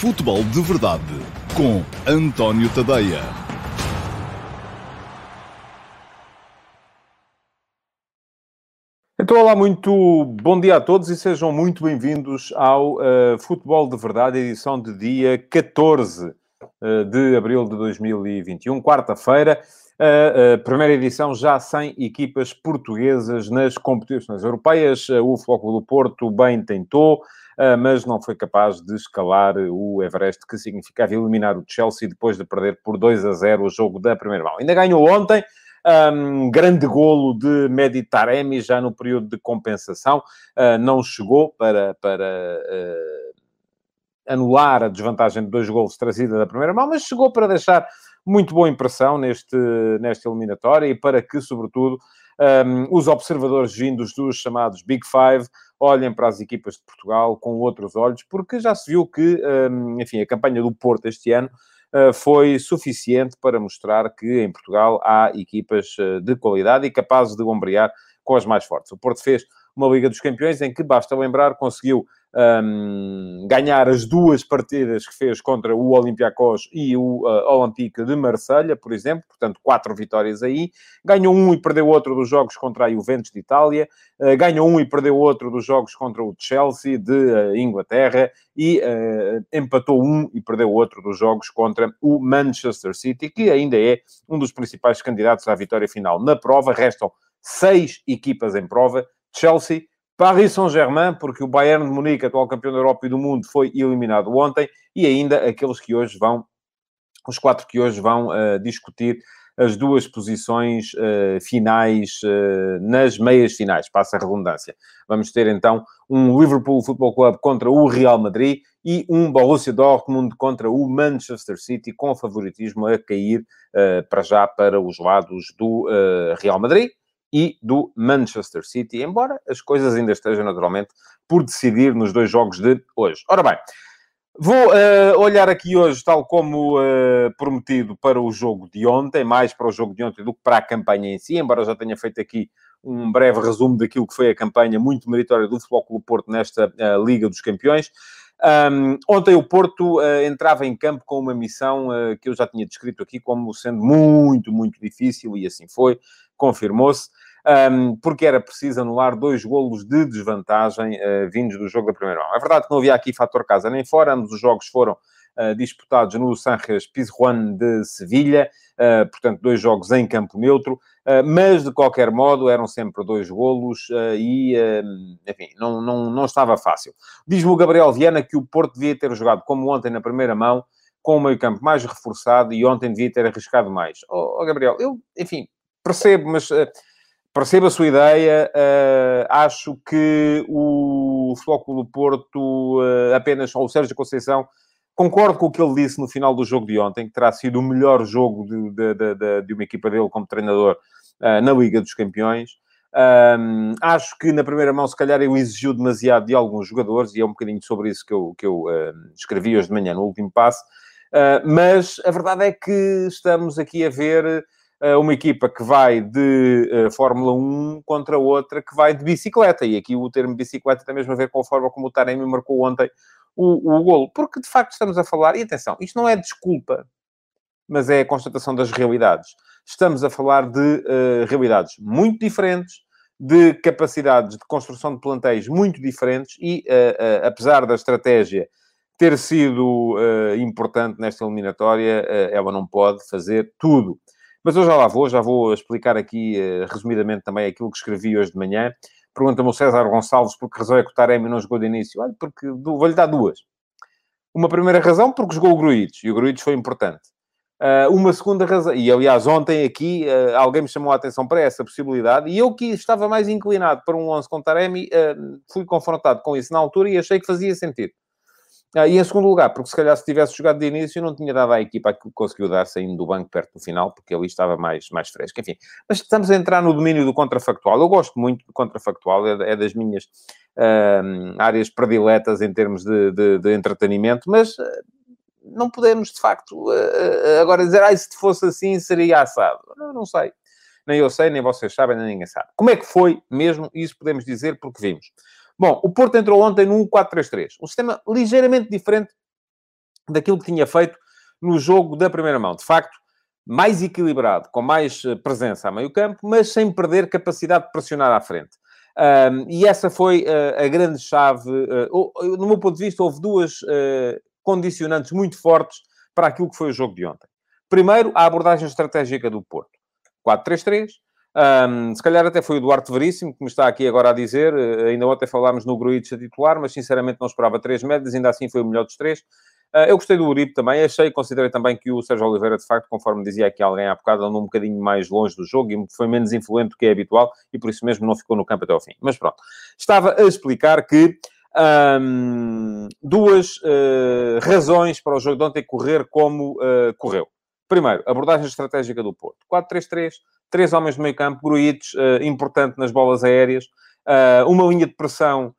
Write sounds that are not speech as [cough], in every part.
Futebol de Verdade com António Tadeia. Então, olá, muito bom dia a todos e sejam muito bem-vindos ao uh, Futebol de Verdade, edição de dia 14 uh, de abril de 2021, quarta-feira. A uh, primeira edição já sem equipas portuguesas nas competições europeias. o Futebol do Porto bem tentou, mas não foi capaz de escalar o Everest, que significava eliminar o Chelsea depois de perder por 2 a 0 o jogo da primeira mão. Ainda ganhou ontem, um, grande golo de Meditaremi já no período de compensação, uh, não chegou para, para uh, anular a desvantagem de dois golos trazida da primeira mão, mas chegou para deixar muito boa impressão neste, nesta eliminatória e para que, sobretudo, um, os observadores vindos dos chamados Big Five olhem para as equipas de Portugal com outros olhos, porque já se viu que, um, enfim, a campanha do Porto este ano uh, foi suficiente para mostrar que em Portugal há equipas uh, de qualidade e capazes de ombrear com as mais fortes. O Porto fez uma Liga dos Campeões em que, basta lembrar, conseguiu um, ganhar as duas partidas que fez contra o Olympiacos e o uh, Olympique de Marselha, por exemplo, portanto, quatro vitórias aí. Ganhou um e perdeu outro dos jogos contra a Juventus de Itália, uh, ganhou um e perdeu outro dos jogos contra o Chelsea de uh, Inglaterra e empatou um e perdeu outro dos jogos contra o Manchester City, que ainda é um dos principais candidatos à vitória final. Na prova, restam seis equipas em prova: Chelsea, Paris Saint-Germain, porque o Bayern de Munique, atual campeão da Europa e do mundo, foi eliminado ontem, e ainda aqueles que hoje vão, os quatro que hoje vão uh, discutir as duas posições uh, finais uh, nas meias finais, passa a redundância. Vamos ter então um Liverpool Football Club contra o Real Madrid e um Borussia Dortmund contra o Manchester City, com favoritismo a cair para já para os lados do Real Madrid e do Manchester City, embora as coisas ainda estejam naturalmente por decidir nos dois jogos de hoje. Ora bem, vou uh, olhar aqui hoje, tal como uh, prometido, para o jogo de ontem, mais para o jogo de ontem do que para a campanha em si, embora já tenha feito aqui um breve resumo daquilo que foi a campanha muito meritória do Futebol Clube Porto nesta uh, Liga dos Campeões. Um, ontem o Porto entrava em campo com uma missão que eu já tinha descrito aqui como sendo muito, muito difícil, e assim foi, confirmou-se, um, porque era preciso anular dois golos de desvantagem uh, vindos do jogo da primeira mão. É verdade que não havia aqui fator casa nem fora, ambos os jogos foram Uh, disputados no Sanches Pizjuan de Sevilha, uh, portanto, dois jogos em campo neutro, mas de qualquer modo eram sempre dois golos e, enfim, não, não, não estava fácil. Diz-me o Gabriel Viana que o Porto devia ter jogado como ontem na primeira mão, com o meio campo mais reforçado e ontem devia ter arriscado mais. Oh, oh Gabriel, eu, enfim, percebo, mas percebo a sua ideia. Uh, acho que o do Porto uh, apenas, ou o Sérgio Conceição, concordo com o que ele disse no final do jogo de ontem, que terá sido o melhor jogo de, de, de, de uma equipa dele como treinador uh, na Liga dos Campeões. Um, acho que na primeira mão, se calhar, eu exigiu demasiado de alguns jogadores, e é um bocadinho sobre isso que eu, que eu escrevi hoje de manhã no último passo. mas a verdade é que estamos aqui a ver uma equipa que vai de uh, Fórmula 1 contra outra que vai de bicicleta. E aqui o termo bicicleta tem mesmo a ver com a forma como o Taremi marcou ontem o, o golo. Porque, de facto, estamos a falar... E atenção, isto não é desculpa, mas é a constatação das realidades. Estamos a falar de uh, realidades muito diferentes, de capacidades de construção de plantéis muito diferentes e, uh, apesar da estratégia ter sido importante nesta eliminatória, ela não pode fazer tudo. Mas eu já lá vou, já vou explicar aqui, uh, resumidamente, também aquilo que escrevi hoje de manhã. Pergunta-me o César Gonçalves por que razão é que o Taremi não jogou de início. Olha, porque vou-lhe dar duas. Uma primeira razão, porque jogou o Gruites, e o Gruites foi importante. Uh, uma segunda razão, e aliás, ontem aqui uh, alguém me chamou a atenção para essa possibilidade, e eu que estava mais inclinado para um 11 com Taremi, uh, fui confrontado com isso na altura e achei que fazia sentido. Ah, e em segundo lugar, porque se calhar se tivesse jogado de início, não tinha dado à equipa que conseguiu dar saindo do banco perto do final, porque ali estava mais, mais fresco. Enfim, mas estamos a entrar no domínio do contrafactual. Eu gosto muito do contrafactual, é, é das minhas uh, áreas prediletas em termos de, de, de entretenimento, mas uh, não podemos, de facto, uh, agora dizer, ah, se fosse assim, seria assado. Não, não sei. Nem eu sei, nem vocês sabem, nem ninguém sabe. Como é que foi mesmo? Isso podemos dizer porque vimos. Bom, o Porto entrou ontem num 4-3-3. Um sistema ligeiramente diferente daquilo que tinha feito no jogo da primeira mão. De facto, mais equilibrado, com mais eh, presença a meio campo, mas sem perder capacidade de pressionar à frente. Um, e essa foi uh, a grande chave. Uh, no meu ponto de vista, houve duas uh, condicionantes muito fortes para aquilo que foi o jogo de ontem. Primeiro, a abordagem estratégica do Porto. 4-3-3. Um, se calhar até foi o Duarte Veríssimo, que me está aqui agora a dizer. ainda ontem falámos no Gruitch a titular, mas sinceramente não esperava três médias, ainda assim foi o melhor dos três. Uh, eu gostei do Uribe também, achei, considerei também que o Sérgio Oliveira, de facto, conforme dizia aqui alguém há bocado, andou um bocadinho mais longe do jogo e foi menos influente do que é habitual e por isso mesmo não ficou no campo até ao fim. Mas pronto, estava a explicar que um, duas uh, razões para o jogo de ontem correr como uh, correu. Primeiro, abordagem estratégica do Porto. 4-3-3, três homens no meio campo, Gruites, importante nas bolas aéreas, uma linha de pressão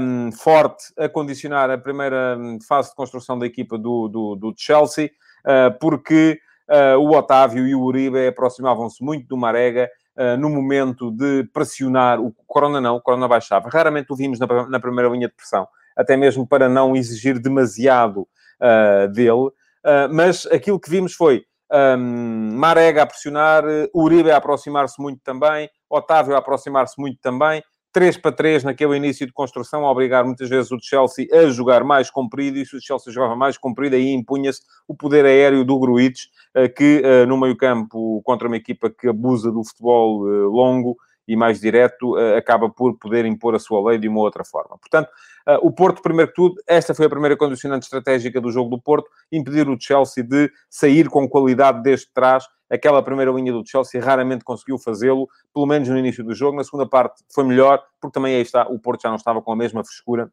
um, forte a condicionar a primeira hum, fase de construção da equipa do, do, do Chelsea, uh, porque uh, o Otávio e o Uribe aproximavam-se muito do Marega uh, no momento de pressionar o Corona não, o Corona baixava. Raramente o vimos na, na primeira linha de pressão, até mesmo para não exigir demasiado dele, mas aquilo que vimos foi um, Marega a pressionar, Uribe a aproximar-se muito também, Otávio a aproximar-se muito também, 3 para 3 naquele início de construção, a obrigar muitas vezes o Chelsea a jogar mais comprido, e se o Chelsea jogava mais comprido, aí impunha-se o poder aéreo do Gruitch, eh, que eh, no meio campo, contra uma equipa que abusa do futebol eh, longo, e mais direto, acaba por poder impor a sua lei de uma outra forma. Portanto, uh, o Porto, primeiro que tudo, esta foi a primeira condicionante estratégica do jogo do Porto, impedir o Chelsea de sair com qualidade desde trás. Aquela primeira linha do Chelsea raramente conseguiu fazê-lo, pelo menos no início do jogo. Na segunda parte foi melhor, porque também aí está, o Porto já não estava com a mesma frescura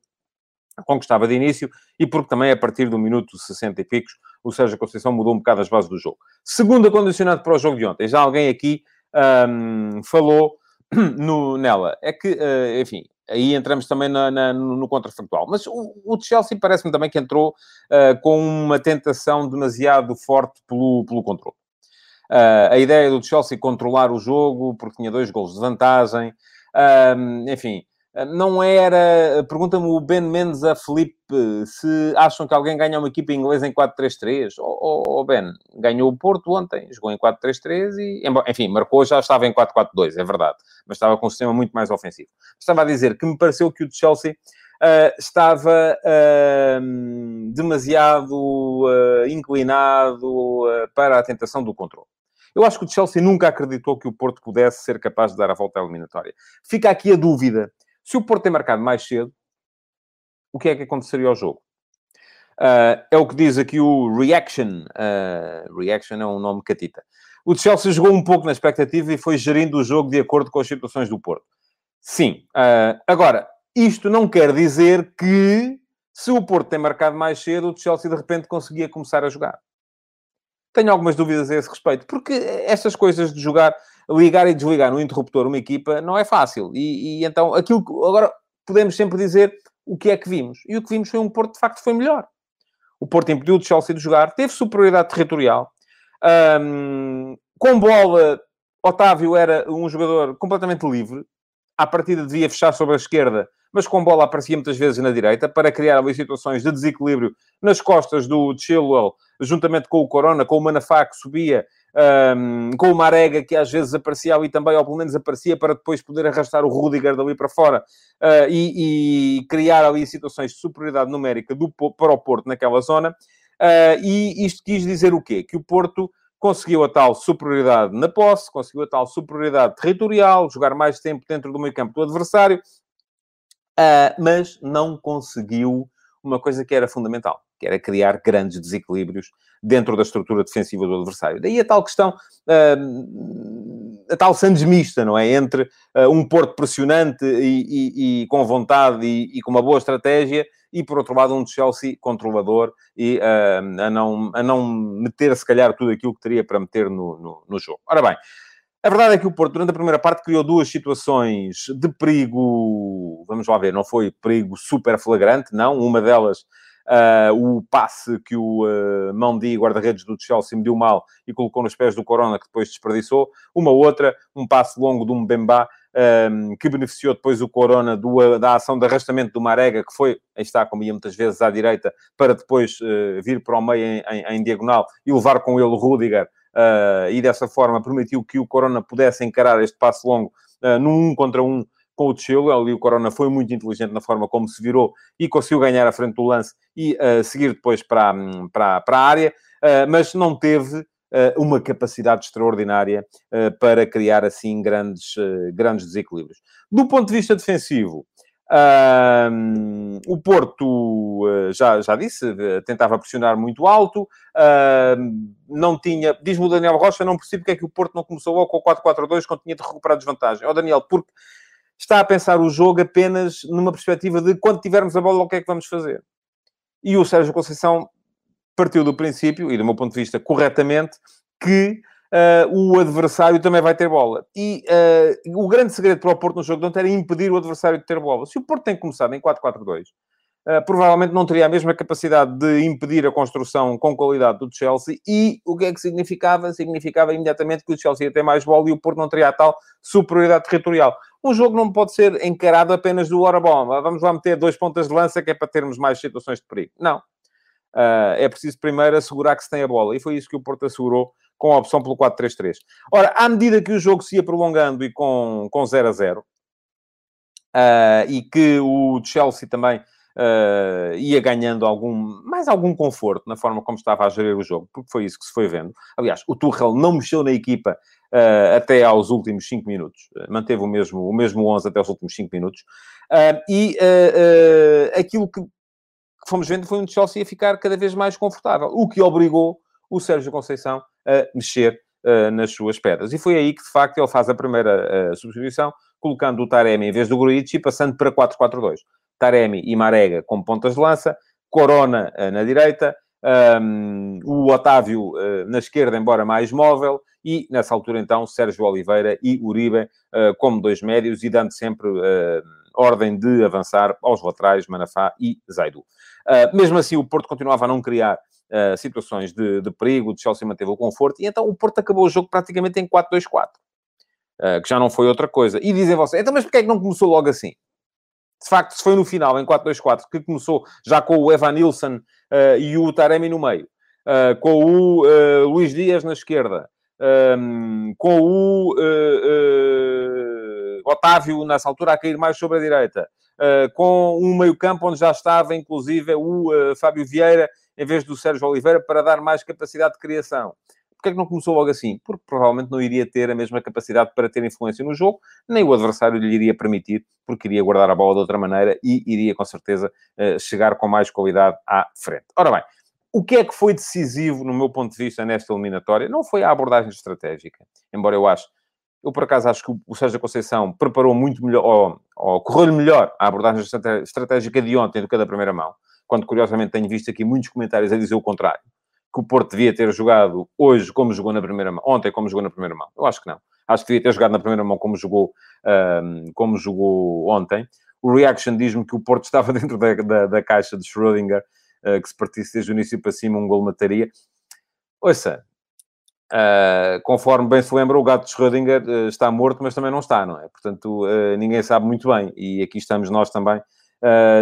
com que estava de início e porque também a partir do minuto 60 e picos o Sérgio Conceição mudou um bocado as bases do jogo. Segunda condicionante para o jogo de ontem, já alguém aqui falou [clears throat] no, nela é que, uh, enfim, aí entramos também na, na, no contrafactual. Mas o, o Chelsea parece-me também que entrou uh, com uma tentação demasiado forte pelo, pelo controle. Uh, a ideia do Chelsea controlar o jogo, porque tinha dois gols de vantagem, enfim, não era. Pergunta-me o Ben Mendes a Felipe se acham que alguém ganha uma equipa inglesa em 4-3-3. Oh, oh, Ben, ganhou o Porto ontem, jogou em 4-3-3 e, enfim, marcou, já estava em 4-4-2, é verdade, mas estava com um sistema muito mais ofensivo. Estava a dizer que me pareceu que o Chelsea uh, estava uh, demasiado uh, inclinado para a tentação do controle. Eu acho que o Chelsea nunca acreditou que o Porto pudesse ser capaz de dar a volta à eliminatória. Fica aqui a dúvida se o Porto tem marcado mais cedo, o que é que aconteceria ao jogo? Uh, é o que diz aqui o Reaction. Uh, Reaction é um nome catita. O Chelsea jogou um pouco na expectativa e foi gerindo o jogo de acordo com as situações do Porto. Sim. Uh, agora, isto não quer dizer que se o Porto tem marcado mais cedo, o Chelsea de repente conseguia começar a jogar. Tenho algumas dúvidas a esse respeito, porque essas coisas de jogar ligar e desligar no interruptor uma equipa não é fácil. E, e, então, aquilo que... Agora, podemos sempre dizer o que é que vimos. E o que vimos foi um Porto, de facto, foi melhor. O Porto impediu o Chelsea de jogar, teve superioridade territorial. Um, com bola, Otávio era um jogador completamente livre. À partida devia fechar sobre a esquerda, mas com bola aparecia muitas vezes na direita, para criar ali situações de desequilíbrio nas costas do Chilwell, juntamente com o Corona, com o Manafá que subia um, com o Marega, que às vezes aparecia ali também, ou pelo menos aparecia para depois poder arrastar o Rudiger dali para fora uh, e, e, criar ali situações de superioridade numérica do, para o Porto naquela zona. Uh, e isto quis dizer o quê? Que o Porto conseguiu a tal superioridade na posse, conseguiu a tal superioridade territorial, jogar mais tempo dentro do meio campo do adversário, uh, mas não conseguiu uma coisa que era fundamental, que era criar grandes desequilíbrios dentro da estrutura defensiva do adversário. Daí a tal questão, uh, a tal sandes mista, não é? Entre uh, um Porto pressionante e, e, e com vontade e, e, com uma boa estratégia e, por outro lado, um Chelsea controlador e uh, a, não, a não meter, se calhar, tudo aquilo que teria para meter no, no, no jogo. Ora bem, a verdade é que o Porto, durante a primeira parte, criou duas situações de perigo. Vamos lá ver, não foi perigo super flagrante, não. Uma delas Uh, o passe que o uh, Mandi, guarda-redes do Chelsea, mediu mal e colocou nos pés do Corona, que depois desperdiçou. Uma outra, um passe longo do Mbemba, um, que beneficiou depois o Corona do, da ação de arrastamento do Marega, que foi, aí está, como ia muitas vezes à direita, para depois uh, vir para o meio em, em, em, diagonal e levar com ele o Rudiger, uh, e dessa forma permitiu que o Corona pudesse encarar este passo longo uh, num um contra um com o Tchelo. Ali o Corona foi muito inteligente na forma como se virou e conseguiu ganhar a frente do lance e uh, seguir depois para, para, para a área, uh, mas não teve uh, uma capacidade extraordinária para criar assim grandes, grandes desequilíbrios. Do ponto de vista defensivo, Uh, o Porto, já, já disse, tentava pressionar muito alto, não tinha... Diz-me o Daniel Rocha, não percebo porque é que o Porto não começou logo com o 4-4-2 quando tinha de recuperar desvantagem. Ó oh, Daniel, porque está a pensar o jogo apenas numa perspectiva de quando tivermos a bola, o que é que vamos fazer? E o Sérgio Conceição partiu do princípio, e do meu ponto de vista corretamente, que uh, o adversário também vai ter bola. E uh, o grande segredo para o Porto no jogo não era impedir o adversário de ter bola. Se o Porto tem começado em 4-4-2, uh, provavelmente não teria a mesma capacidade de impedir a construção com qualidade do Chelsea. E o que é que significava? Significava imediatamente que o Chelsea ia ter mais bola e o Porto não teria a tal superioridade territorial. Um jogo não pode ser encarado apenas do hora bom, vamos lá meter dois pontas de lança que é para termos mais situações de perigo. Não. Uh, é preciso primeiro assegurar que se tem a bola. E foi isso que o Porto assegurou com a opção pelo 4-3-3. Ora, à medida que o jogo se ia prolongando e com, com 0 a 0, uh, e que o Chelsea também uh, ia ganhando algum, mais algum conforto na forma como estava a gerir o jogo, porque foi isso que se foi vendo. Aliás, o Tuchel não mexeu na equipa uh, até aos últimos 5 minutos. Uh, manteve o mesmo, o mesmo 11 até aos últimos 5 minutos. e aquilo que fomos vendo foi um Chelsea a ficar cada vez mais confortável, o que obrigou o Sérgio Conceição a mexer nas suas pedras. E foi aí que, de facto, ele faz a primeira substituição, colocando o Taremi em vez do Gruitch e passando para 4-4-2. Taremi e Marega como pontas de lança, Corona na direita, um, o Otávio uh, na esquerda, embora mais móvel, e nessa altura então Sérgio Oliveira e Uribe uh, como dois médios e dando sempre uh, ordem de avançar aos laterais Manafá e Zaidu. mesmo assim, o Porto continuava a não criar situações de, de, perigo, o Chelsea manteve o conforto, e então o Porto acabou o jogo praticamente em 4-2-4, que já não foi outra coisa. E dizem vocês, então mas porquê é que não começou logo assim? De facto, se foi no final, em 4-2-4, que começou já com o Evan Nilsson uh, e o Taremi no meio, uh, com o uh, Luís Dias na esquerda, um, ehm, com o Otávio, nessa altura, a cair mais sobre a direita, com um meio-campo onde já estava, inclusive, o Fábio Vieira, em vez do Sérgio Oliveira, para dar mais capacidade de criação. Porquê é que não começou logo assim? Porque provavelmente não iria ter a mesma capacidade para ter influência no jogo, nem o adversário lhe iria permitir, porque iria guardar a bola de outra maneira e iria, com certeza, eh, chegar com mais qualidade à frente. Ora bem, o que é que foi decisivo, no meu ponto de vista, nesta eliminatória? Não foi a abordagem estratégica, embora eu acho eu, por acaso, acho que o Sérgio Conceição preparou muito melhor, ou, ou correu-lhe melhor a abordagem estratégica de ontem do que a da primeira mão, quando, curiosamente, tenho visto aqui muitos comentários a dizer o contrário que o Porto devia ter jogado hoje como jogou na primeira mão, ontem como jogou na primeira mão. Eu acho que não. Acho que devia ter jogado na primeira mão como jogou, um, como jogou ontem. O Reaction diz-me que o Porto estava [laughs] dentro da, da, da caixa de Schrödinger, uh, que se partisse desde o início para cima um gol mataria. Ouça, uh, conforme bem se lembra, o gato de Schrödinger uh, está morto, mas também não está, não é? Portanto, ninguém sabe muito bem. E aqui estamos nós também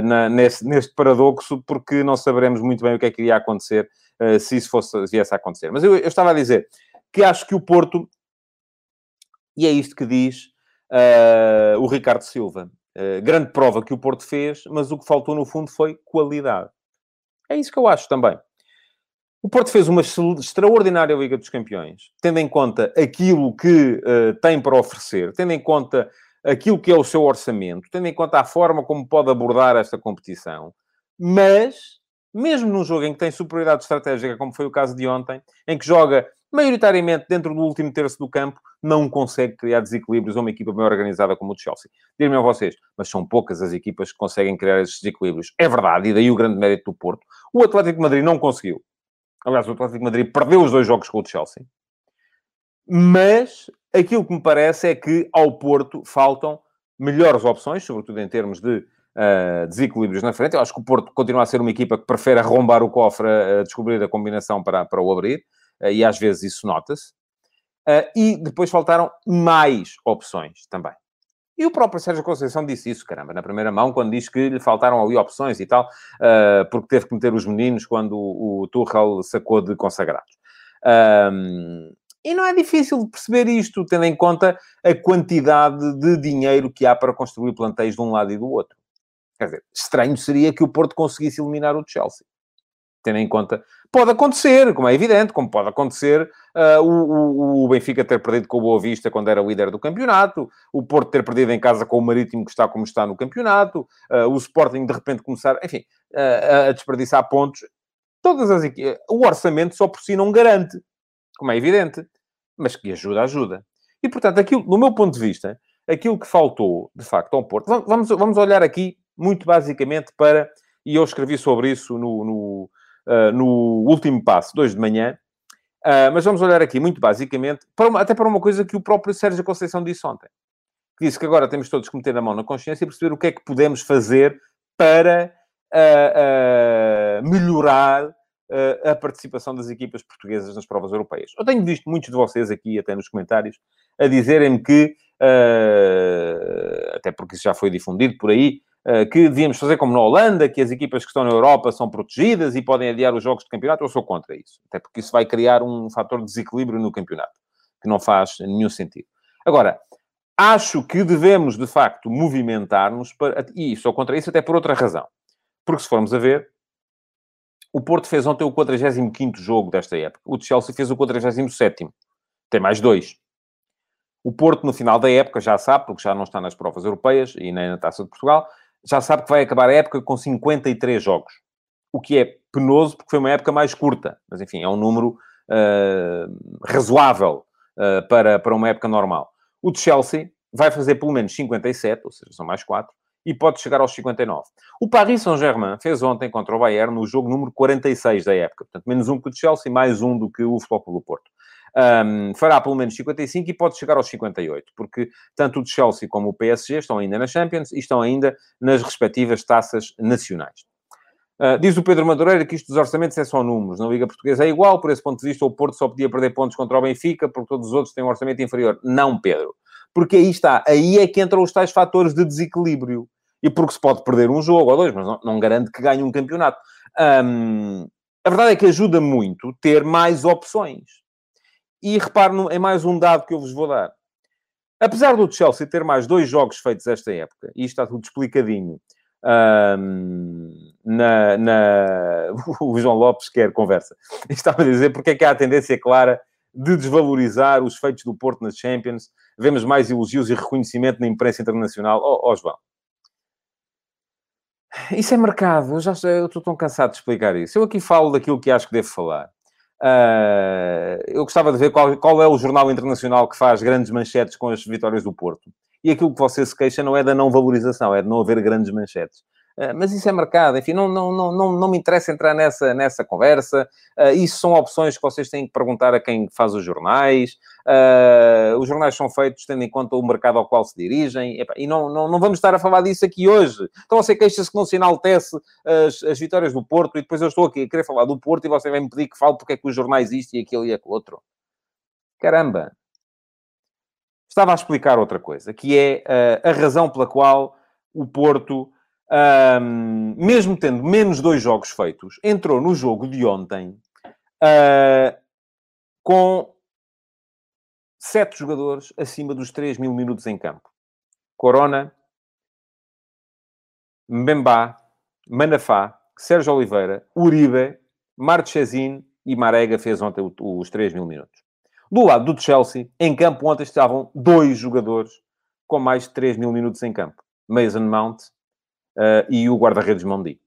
na, nesse, neste paradoxo, porque não saberemos muito bem o que é que iria acontecer se isso fosse, viesse a acontecer. Mas eu, eu, estava a dizer que acho que o Porto, e é isto que diz uh, o Ricardo Silva, uh, grande prova que o Porto fez, mas o que faltou no fundo foi qualidade. É isso que eu acho também. O Porto fez uma extraordinária Liga dos Campeões, tendo em conta aquilo que uh, tem para oferecer, tendo em conta aquilo que é o seu orçamento, tendo em conta a forma como pode abordar esta competição, mas mesmo num jogo em que tem superioridade estratégica, como foi o caso de ontem, em que joga maioritariamente dentro do último terço do campo, não consegue criar desequilíbrios a uma equipa bem organizada como o de Chelsea. Direm a vocês, mas são poucas as equipas que conseguem criar esses desequilíbrios. É verdade, e daí o grande mérito do Porto. O Atlético de Madrid não conseguiu. Aliás, o Atlético de Madrid perdeu os dois jogos com o de Chelsea. Mas aquilo que me parece é que ao Porto faltam melhores opções, sobretudo em termos de uh, desequilíbrios na frente. Eu acho que o Porto continua a ser uma equipa que prefere arrombar o cofre a, descobrir a combinação para, para o abrir, uh, e às vezes isso nota-se. Uh, e depois faltaram mais opções também. E o próprio Sérgio Conceição disse isso, caramba, na primeira mão, quando diz que lhe faltaram ali opções e tal, porque teve que meter os meninos quando o, o Tuchel sacou de consagrados. Um, e não é difícil perceber isto, tendo em conta a quantidade de dinheiro que há para construir plantéis de um lado e do outro. Quer dizer, estranho seria que o Porto conseguisse eliminar o Chelsea. Tendo em conta Pode acontecer, como é evidente, como pode acontecer uh, o, o, Benfica ter perdido com o Boa Vista quando era líder do campeonato, o Porto ter perdido em casa com o Marítimo que está como está no campeonato, uh, o Sporting de repente começar, enfim, uh, a desperdiçar pontos. Todas as O orçamento só por si não garante, como é evidente, mas que ajuda, ajuda. E, portanto, aquilo, no meu ponto de vista, aquilo que faltou, de facto, ao Porto... Vamos, vamos olhar aqui, muito basicamente, para... E eu escrevi sobre isso no, no uh, no último passo, 2 de manhã. Uh, mas vamos olhar aqui, muito basicamente, para uma, até para uma coisa que o próprio Sérgio Conceição disse ontem. Que disse que agora temos todos que meter a mão na consciência e perceber o que é que podemos fazer para uh, melhorar a participação das equipas portuguesas nas provas europeias. Eu tenho visto muitos de vocês aqui, até nos comentários, a dizerem-me que, até porque isso já foi difundido por aí, que devíamos fazer como na Holanda, que as equipas que estão na Europa são protegidas e podem adiar os jogos de campeonato, eu sou contra isso. Até porque isso vai criar um fator de desequilíbrio no campeonato, que não faz nenhum sentido. Agora, acho que devemos, de facto, movimentar-nos para... E sou contra isso até por outra razão. Porque se formos a ver, o Porto fez ontem o 45º jogo desta época. O Chelsea fez o 47º. Tem mais dois. O Porto, no final da época, já sabe, porque já não está nas provas europeias e nem na Taça de Portugal, já sabe que vai acabar a época com 53 jogos. O que é penoso, porque foi uma época mais curta. Mas, enfim, é um número uh, razoável uh, para, para uma época normal. O de Chelsea vai fazer pelo menos 57, ou seja, são mais 4, e pode chegar aos 59. O Paris Saint-Germain fez ontem contra o Bayern no jogo número 46 da época. Portanto, menos um que o de Chelsea, mais um do que o Futebol Clube Porto um, fará pelo menos 55 e pode chegar aos 58, porque tanto o Chelsea como o PSG estão ainda na Champions e estão ainda nas respectivas taças nacionais. Uh, diz o Pedro Madureira que isto dos orçamentos é só números. Na Liga Portuguesa é igual, por esse ponto de vista, o Porto só podia perder pontos contra o Benfica, porque todos os outros têm um orçamento inferior. Não, Pedro. Porque aí está, aí é que entram os tais fatores de desequilíbrio. E porque se pode perder um jogo ou dois, mas não, não garante que ganhe um campeonato. Um, a verdade é que ajuda muito ter mais opções. E repare em mais um dado que eu vos vou dar. Apesar do Chelsea ter mais dois jogos feitos esta época, e está tudo explicadinho, um, na, na... [laughs] o João Lopes quer conversa. [laughs] Estava a dizer porque é que há a tendência clara de desvalorizar os feitos do Porto nas Champions. Vemos mais elogios e reconhecimento na imprensa internacional. Ó oh, oh, João. Isso é mercado. Eu já eu estou tão cansado de explicar isso. Eu aqui falo daquilo que acho que devo falar. Uh, eu gostava de ver qual, qual, é o jornal internacional que faz grandes manchetes com as vitórias do Porto. E aquilo que você se queixa não é da não valorização, é de não haver grandes manchetes. Ah, mas isso é mercado, enfim, não, não, não, não, não me interessa entrar nessa, nessa conversa. Uh, isso são opções que vocês têm que perguntar a quem faz os jornais. Uh, os jornais são feitos tendo em conta o mercado ao qual se dirigem. e não, não, não vamos estar a falar disso aqui hoje. Então você queixa-se que não se enaltece as, as vitórias do Porto e depois eu estou aqui a querer falar do Porto e você vai me pedir que fale porque é que os jornais isto e aquilo e aquilo outro. Caramba! Estava a explicar outra coisa, que é a razão pela qual o Porto um, mesmo tendo menos dois jogos feitos, entrou no jogo de ontem uh, com sete jogadores acima dos 3 mil minutos em campo. Corona, Mbemba, Manafá, Sérgio Oliveira, Uribe, Marchesin e Marega fez ontem os 3 mil minutos. Do lado do Chelsea, em campo ontem estavam dois jogadores com mais de 3 mil minutos em campo. Mason Mount uh, e o guarda-redes Mondi.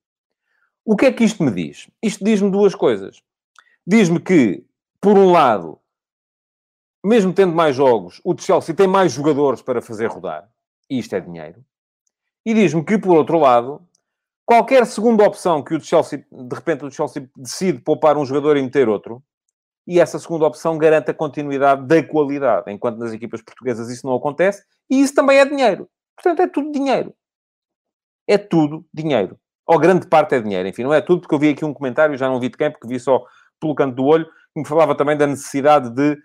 O que é que isto me diz? Isto diz-me duas coisas. Diz-me que, por um lado, mesmo tendo mais jogos, o Chelsea tem mais jogadores para fazer rodar, e isto é dinheiro. E diz-me que, por outro lado, qualquer segunda opção que o Chelsea, de repente, o Chelsea decide poupar um jogador e meter outro, e essa segunda opção garante a continuidade da qualidade, enquanto nas equipas portuguesas isso não acontece, e isso também é dinheiro. Portanto, é tudo dinheiro é tudo dinheiro. Ou grande parte é dinheiro. Enfim, não é tudo, porque eu vi aqui um comentário, já não vi de quem, porque vi só pelo canto do olho, que me falava também da necessidade de,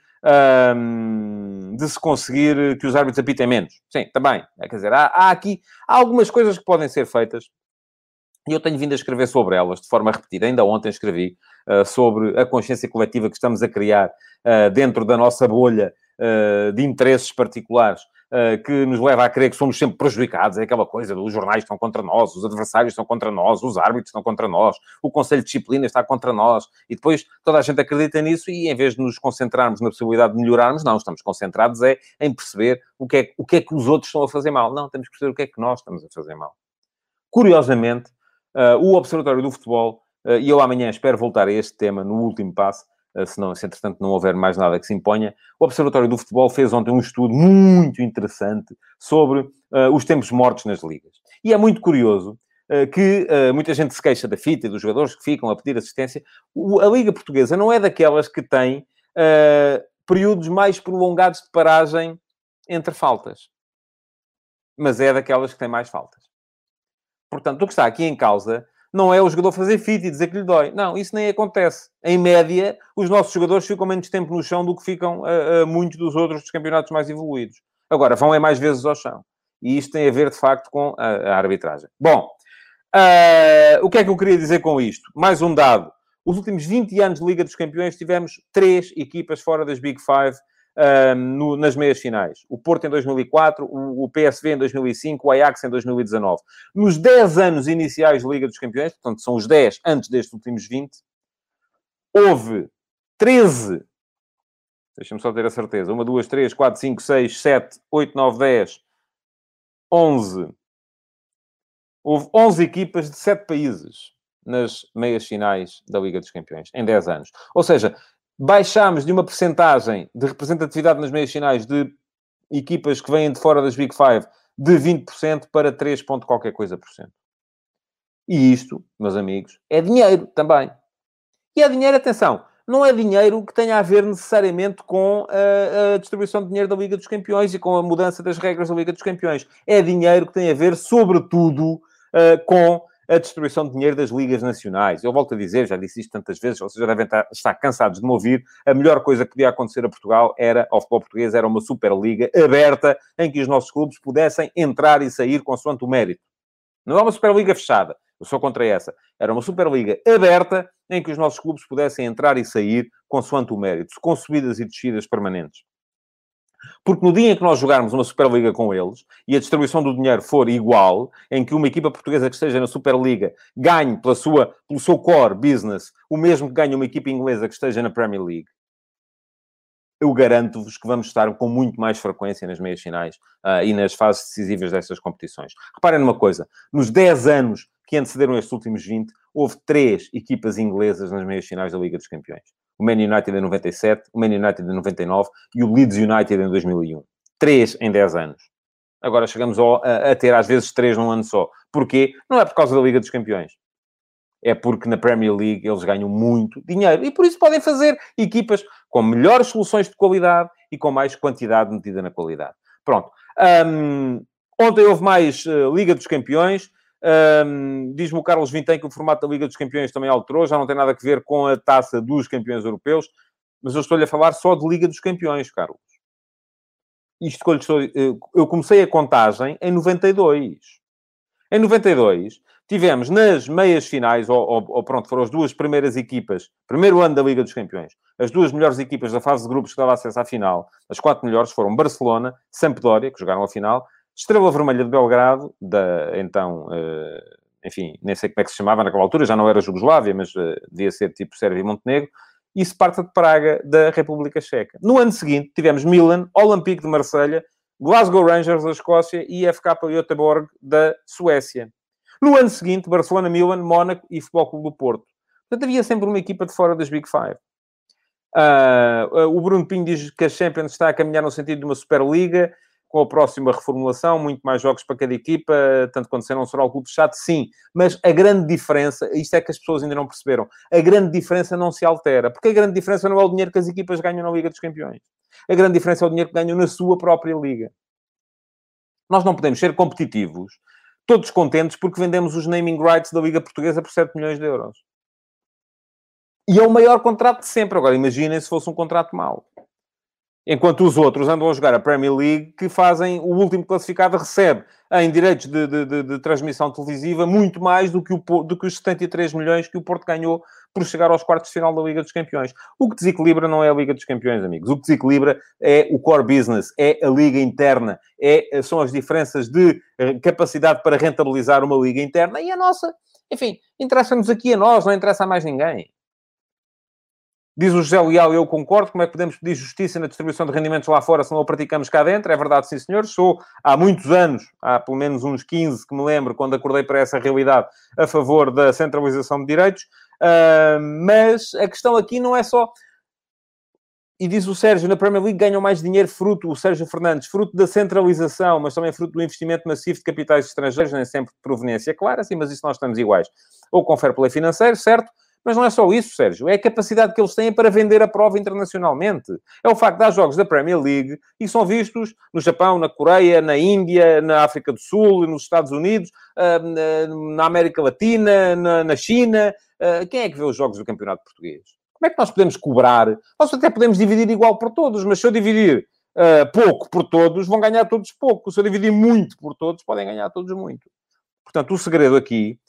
de se conseguir que os árbitros apitem menos. Sim, também. É, quer dizer, há, há aqui há algumas coisas que podem ser feitas e eu tenho vindo a escrever sobre elas de forma repetida. Ainda ontem escrevi uh, sobre a consciência coletiva que estamos a criar uh, dentro da nossa bolha uh, de interesses particulares que nos leva a crer que somos sempre prejudicados. É aquela coisa dos jornais estão contra nós, os adversários estão contra nós, os árbitros estão contra nós, o Conselho de Disciplina está contra nós. E depois toda a gente acredita nisso e em vez de nos concentrarmos na possibilidade de melhorarmos, não, estamos concentrados é em perceber o que é, o que, é que os outros estão a fazer mal. Não, temos que perceber o que é que nós estamos a fazer mal. Curiosamente, uh, o Observatório do Futebol, uh, e eu amanhã espero voltar a este tema no último passo, eh, se, não, se entretanto não houver mais nada que se imponha. O Observatório do Futebol fez ontem um estudo muito interessante sobre uh, os tempos mortos nas ligas. E é muito curioso uh, que uh, muita gente se queixa da fita e dos jogadores que ficam a pedir assistência. O, a Liga Portuguesa não é daquelas que tem períodos mais prolongados de paragem entre faltas. Mas é daquelas que tem mais faltas. Portanto, o que está aqui em causa não é o jogador fazer fit e dizer que lhe dói. Não, isso nem acontece. Em média, os nossos jogadores ficam menos tempo no chão do que ficam uh, uh, muitos dos outros dos campeonatos mais evoluídos. Agora, vão é mais vezes ao chão. E isto tem a ver, de facto, com a, a arbitragem. Bom, uh, o que é que eu queria dizer com isto? Mais um dado. Os últimos 20 anos de Liga dos Campeões tivemos três equipas fora das Big Five no, nas meias finais. O Porto em 2004, o, o, PSV em 2005, o Ajax em 2019. Nos 10 anos iniciais de Liga dos Campeões, portanto, são os 10 antes destes últimos 20, houve 13, deixa-me só ter a certeza, 1, 2, 3, 4, 5, 6, 7, 8, 9, 10, 11. Houve 11 equipas de 7 países nas meias finais da Liga dos Campeões, em 10 anos. Ou seja, baixámos de uma percentagem de representatividade nas meias finais de equipas que vêm de fora das Big Five de 20% para 3 ponto qualquer coisa por cento. E isto, meus amigos, é dinheiro também. E é dinheiro, atenção, não é dinheiro que tenha a ver necessariamente com a, a, distribuição de dinheiro da Liga dos Campeões e com a mudança das regras da Liga dos Campeões. É dinheiro que tem a ver, sobretudo, uh, com a destruição de dinheiro das ligas nacionais. Eu volto a dizer, já disse isto tantas vezes, vocês já devem estar, estar cansados de me ouvir, a melhor coisa que podia acontecer a Portugal era, ao futebol português, era uma Superliga aberta em que os nossos clubes pudessem entrar e sair consoante o mérito. Não é uma Superliga fechada, eu sou contra essa. Era uma Superliga aberta em que os nossos clubes pudessem entrar e sair consoante o mérito, com subidas e descidas permanentes. Porque no dia em que nós jogarmos uma Superliga com eles e a distribuição do dinheiro for igual, em que uma equipa portuguesa que esteja na Superliga ganhe pela sua, pelo seu core business o mesmo que ganha uma equipa inglesa que esteja na Premier League, eu garanto-vos que vamos estar com muito mais frequência nas meias finais uh, e nas fases decisivas destas competições. Reparem numa coisa: nos 10 anos que antecederam estes últimos 20, houve três equipas inglesas nas meias finais da Liga dos Campeões o Man United em 97, o Man United em 99 e o Leeds United em 2001. Três em 10 anos. Agora chegamos a, a ter às vezes três num ano só. Porquê? Não é por causa da Liga dos Campeões. É porque na Premier League eles ganham muito dinheiro. E por isso podem fazer equipas com melhores soluções de qualidade e com mais quantidade metida na qualidade. Pronto. Um, ontem houve mais uh, Liga dos Campeões. Um, Diz-me o Carlos Vintém que o formato da Liga dos Campeões também alterou, já não tem nada a ver com a taça dos campeões europeus, mas eu estou-lhe a falar só de Liga dos Campeões, Carlos. Isto que eu, estou, eu comecei a contagem em 92. Em 92, tivemos nas meias finais, ou, ou, ou, pronto, foram as duas primeiras equipas, primeiro ano da Liga dos Campeões, as duas melhores equipas da fase de grupos que dava acesso à final, as quatro melhores foram Barcelona, Sampdoria, que jogaram a final, Estrela Vermelha de Belgrado, da então, eh, enfim, nem sei como é que se chamava naquela altura, já não era Jugoslávia, mas eh, devia ser tipo Sérvia e Montenegro, e Sparta de Praga, da República Checa. No ano seguinte, tivemos Milan, Olympique de Marselha, Glasgow Rangers da Escócia e FK Göteborg da Suécia. No ano seguinte, Barcelona, Milan, Mónaco e Futebol Clube do Porto. Portanto, havia sempre uma equipa de fora das Big Five. Uh, o Bruno Pinho diz que a Champions está a caminhar no sentido de uma Superliga com a próxima reformulação, muito mais jogos para cada equipa, tanto quando será um será o clube fechado, sim. Mas a grande diferença, isto é que as pessoas ainda não perceberam, a grande diferença não se altera. Porque a grande diferença não é o dinheiro que as equipas ganham na Liga dos Campeões. A grande diferença é o dinheiro que ganham na sua própria Liga. Nós não podemos ser competitivos, todos contentes, porque vendemos os naming rights da Liga Portuguesa por 7 milhões de euros. E é o maior contrato de sempre. Agora, imaginem se fosse um contrato mau. Enquanto os outros andam a jogar a Premier League, que fazem, o último classificado recebe em direitos de, de, de, de transmissão televisiva muito mais do que, o, do que os 73 milhões que o Porto ganhou por chegar aos quartos de final da Liga dos Campeões. O que desequilibra não é a Liga dos Campeões, amigos. O que desequilibra é o core business, é a liga interna, é, são as diferenças de eh, capacidade para rentabilizar uma liga interna e a nossa. Enfim, interessa-nos aqui a nós, não interessa a mais ninguém. Diz o José Leal, eu concordo. Como é que podemos pedir justiça na distribuição de rendimentos lá fora se não a praticamos cá dentro? É verdade, sim, senhor. Sou há muitos anos, há pelo menos uns 15 que me lembro, quando acordei para essa realidade, a favor da centralização de direitos. Uh, mas a questão aqui não é só. E diz o Sérgio, na Premier League ganham mais dinheiro fruto, o Sérgio Fernandes, fruto da centralização, mas também fruto do investimento massivo de capitais estrangeiros, nem sempre de proveniência clara, sim, mas isso nós estamos iguais. Ou com fair play financeiro, certo? Mas não é só isso, Sérgio. É a capacidade que eles têm para vender a prova internacionalmente. É o facto de dar jogos da Premier League e são vistos no Japão, na Coreia, na Índia, na África do Sul, nos Estados Unidos, ah, na América Latina, na China. Ah, quem é que vê os jogos do Campeonato Português? Como é que nós podemos cobrar? Nós até podemos dividir igual por todos, mas se eu dividir uh, pouco por todos, vão ganhar todos pouco. Se eu dividir muito por todos, podem ganhar todos muito. Portanto, o segredo aqui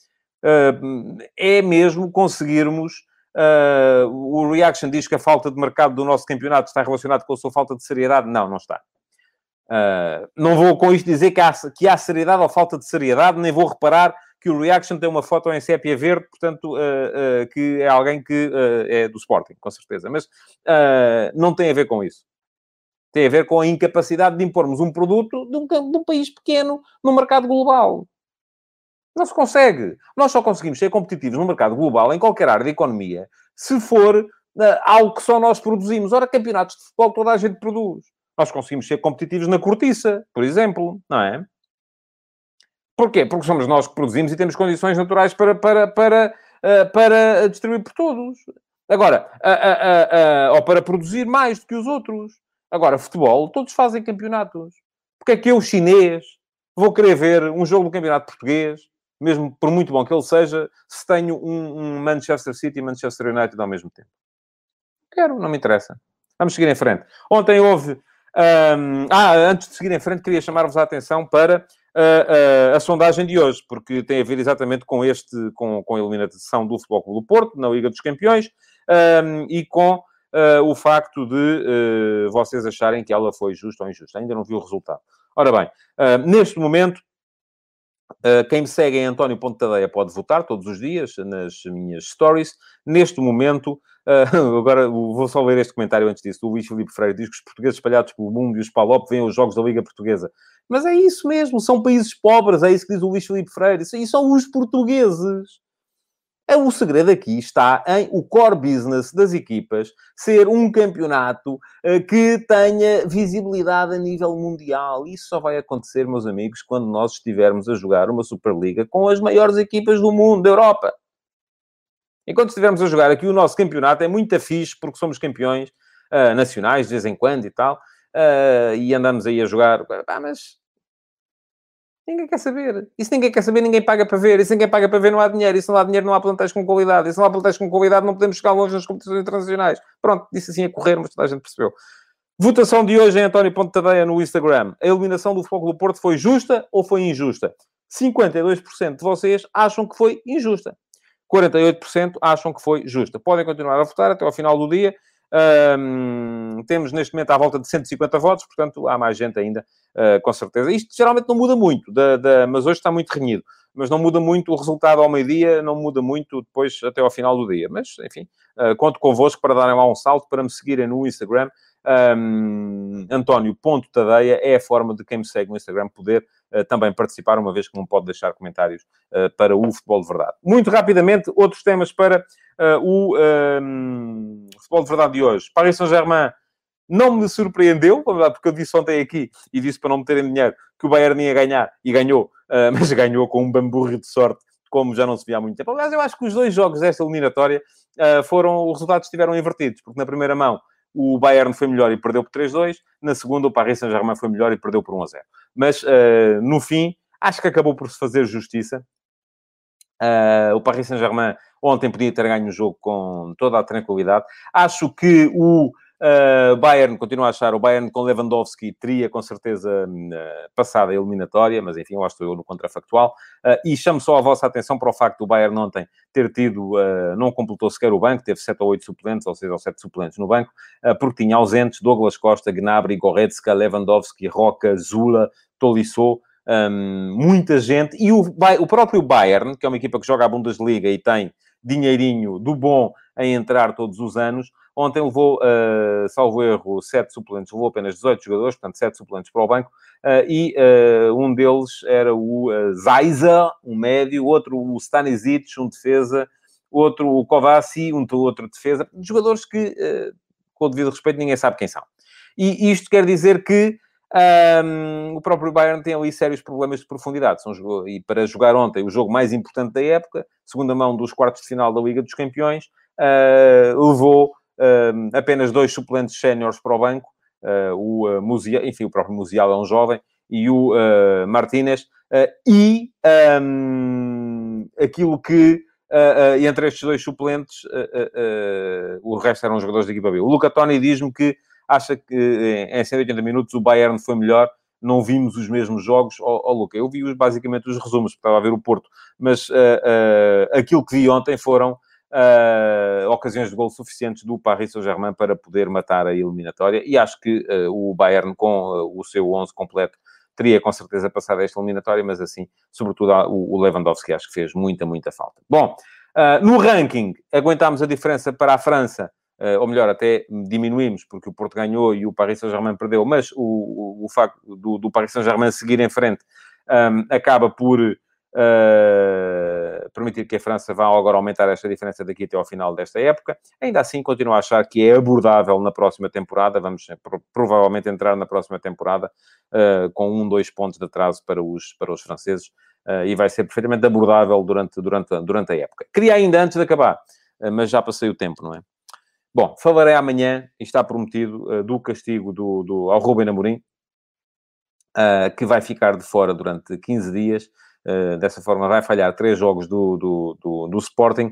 é mesmo conseguirmos. Uh, o Reaction diz que a falta de mercado do nosso campeonato está relacionado com a sua falta de seriedade. Não, não está. Uh, não vou com isto dizer que há, que há seriedade ou falta de seriedade, nem vou reparar que o Reaction tem uma foto em sépia verde, portanto, uh, uh, que é alguém que é do Sporting, com certeza. Mas não tem a ver com isso. Tem a ver com a incapacidade de impormos um produto de um, de um país pequeno no mercado global. Não se consegue. Nós só conseguimos ser competitivos no mercado global, em qualquer área de economia, se for uh, algo que só nós produzimos. Ora, campeonatos de futebol toda a gente produz. Nós conseguimos ser competitivos na cortiça, por exemplo, não é? Porquê? Porque somos nós que produzimos e temos condições naturais para, para, para, uh, para distribuir por todos. Agora, uh, ou para produzir mais do que os outros. Agora, futebol, todos fazem campeonatos. Porque é que eu, chinês, vou querer ver um jogo do campeonato português mesmo por muito bom que ele seja, se tenho um, um Manchester City e Manchester United ao mesmo tempo. Quero, não me interessa. Vamos seguir em frente. Ontem houve. Um, ah, antes de seguir em frente, queria chamar-vos a atenção para uh, uh, a sondagem de hoje, porque tem a ver exatamente com este, com, com a eliminação do Futebol Clube do Porto na Liga dos Campeões um, e com uh, o facto de vocês acharem que ela foi justa ou injusta. Ainda não vi o resultado. Ora bem, neste momento, Uh, quem me segue em António Pontadeia pode votar todos os dias nas minhas stories. Neste momento, uh, [laughs] agora vou só ler este comentário antes disso. O Luís Filipe Freire diz que os portugueses espalhados pelo mundo e os PALOP veem os jogos da Liga Portuguesa. Mas é isso mesmo, são países pobres, é isso que diz o Luís Filipe Freire. E são os portugueses. É, o segredo aqui está em o core business das equipas ser um campeonato uh, que tenha visibilidade a nível mundial. Isso só vai acontecer, meus amigos, quando nós estivermos a jogar uma Superliga com as maiores equipas do mundo, da Europa. Enquanto estivermos a jogar aqui o nosso campeonato, é muito fixe, porque somos campeões uh, nacionais de vez em quando e tal, uh, e andamos aí a jogar. Ah, mas Ninguém quer saber. Se ninguém quer saber, ninguém paga para ver. Se ninguém paga para ver, não há dinheiro. Se não há dinheiro, não há plantéis com qualidade. Se não há plantéis com qualidade, não podemos chegar longe nas competições internacionais. Pronto, disse assim a correr, mas toda a gente percebeu. Votação de hoje em António Ponte Tadeia no Instagram. A eliminação do Futebol do Porto foi justa ou foi injusta? 52% de vocês acham que foi injusta. 48% acham que foi justa. Podem continuar a votar até ao final do dia. Um, temos neste momento à volta de 150 votos, portanto há mais gente ainda, uh, com certeza. Isto geralmente não muda muito, da, da, mas hoje está muito renhido. Mas não muda muito o resultado ao meio-dia, não muda muito depois até ao final do dia. Mas, enfim, uh, conto convosco para darem lá um salto, para me seguirem no Instagram. Um, António.tadeia é a forma de quem me segue no Instagram poder também participar, uma vez que não pode deixar comentários uh, para o futebol de verdade. Muito rapidamente, outros temas para uh, o um, futebol de verdade de hoje. Paris Saint-Germain não me surpreendeu, porque eu disse ontem aqui e disse para não meterem dinheiro que o Bayern ia ganhar e ganhou, [laughs] mas ganhou com um bamburro de sorte como já não se via há muito tempo. Aliás, eu acho que os dois jogos desta eliminatória foram, os resultados estiveram invertidos, porque na primeira mão o Bayern foi melhor e perdeu por 3-2, na segunda o Paris Saint-Germain foi melhor e perdeu por 1-0. Mas, uh, no fim, acho que acabou por se fazer justiça. Uh, o Paris Saint-Germain ontem podia ter ganho o jogo com toda a tranquilidade. Acho que o Uh, Bayern, continuo a achar, o Bayern com Lewandowski teria com certeza uh, passado a eliminatória, mas enfim, lá estou eu no contrafactual. Uh, e chamo só a vossa atenção para o facto do Bayern ontem ter tido, não completou sequer o banco, teve 7 ou 8 suplentes, ou seja, ou 7 suplentes no banco, porque tinha ausentes Douglas Costa, Gnabry, Goretzka, Lewandowski, Roca, Zula, Tolisso, um, muita gente. E o, o próprio Bayern, que é uma equipa que joga a Bundesliga e tem dinheirinho do bom a entrar todos os anos, Ontem levou, uh, salvo erro, sete suplentes, levou apenas 18 jogadores, portanto, sete suplentes para o banco, uh, e uh, um deles era o uh, Zaiza, um médio, outro o Stanisic, um defesa, outro o Kovaci, um outro defesa, jogadores que, com o devido respeito, ninguém sabe quem são. E isto quer dizer que um, o próprio Bayern tem ali sérios problemas de profundidade. São, e para jogar ontem o jogo mais importante da época, segunda mão dos quartos de final da Liga dos Campeões, uh, levou uh, apenas dois suplentes séniores para o banco, uh, o uh, enfim, o próprio Musial é um jovem, e o uh, Martínez, e um, aquilo que, entre estes dois suplentes, o resto eram jogadores da equipa B. O Luca Toni diz-me que acha que em 180 minutos o Bayern foi melhor, não vimos os mesmos jogos. Ó oh, oh, Luca, eu vi basicamente os resumos, porque estava a ver o Porto, mas uh, uh, aquilo que vi ontem foram uh, ocasiões de gol suficientes do Paris Saint-Germain para poder matar a eliminatória. E acho que o Bayern, com o seu 11 completo, teria com certeza passado esta eliminatória, mas assim, sobretudo o Lewandowski, acho que fez muita, muita falta. Bom, no ranking, aguentámos a diferença para a França. Ou melhor, até diminuímos, porque o Porto ganhou e o Paris Saint-Germain perdeu, mas o, o, o facto do, do Paris Saint-Germain seguir em frente um, acaba por uh, permitir que a França vá agora aumentar esta diferença daqui até ao final desta época. Ainda assim, continuo a achar que é abordável na próxima temporada. Vamos eh, provavelmente entrar na próxima temporada uh, com um, dois pontos de atraso para os, para os franceses. Uh, e vai ser perfeitamente abordável durante, durante, durante a época. Queria ainda, antes de acabar, mas já passei o tempo, não é? Bom, falarei amanhã, e está prometido, do castigo do, do, ao Rubem Amorim, que vai ficar de fora durante 15 dias. Eh, dessa forma vai falhar três jogos do, do, do, do Sporting,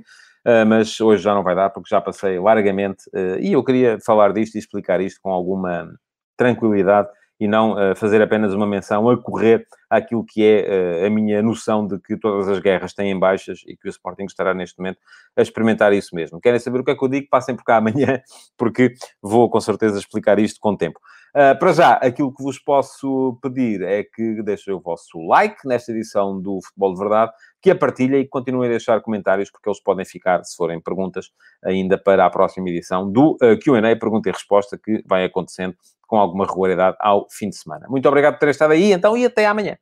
uh, mas hoje já não vai dar, porque já passei largamente, uh, e eu queria falar disto e explicar isto com alguma tranquilidade e não fazer apenas uma menção a correr àquilo que é a minha noção de que todas as guerras têm baixas e que o Sporting estará neste momento a experimentar isso mesmo. Querem saber o que é que eu digo? Passem por cá amanhã, [laughs] porque vou com certeza explicar isto com tempo. Uh, para já, aquilo que vos posso pedir é que deixem o vosso like nesta edição do Futebol de Verdade, que a partilhem e continuem a deixar comentários, porque eles podem ficar, se forem perguntas, ainda para a próxima edição do uh, ah, QA, pergunta e resposta, que vai acontecendo com alguma regularidade ao fim de semana. Muito obrigado por terem estado aí, então, e até amanhã.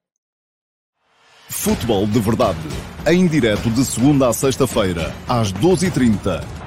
Futebol de Verdade, em direto de segunda a sexta-feira, às 12h30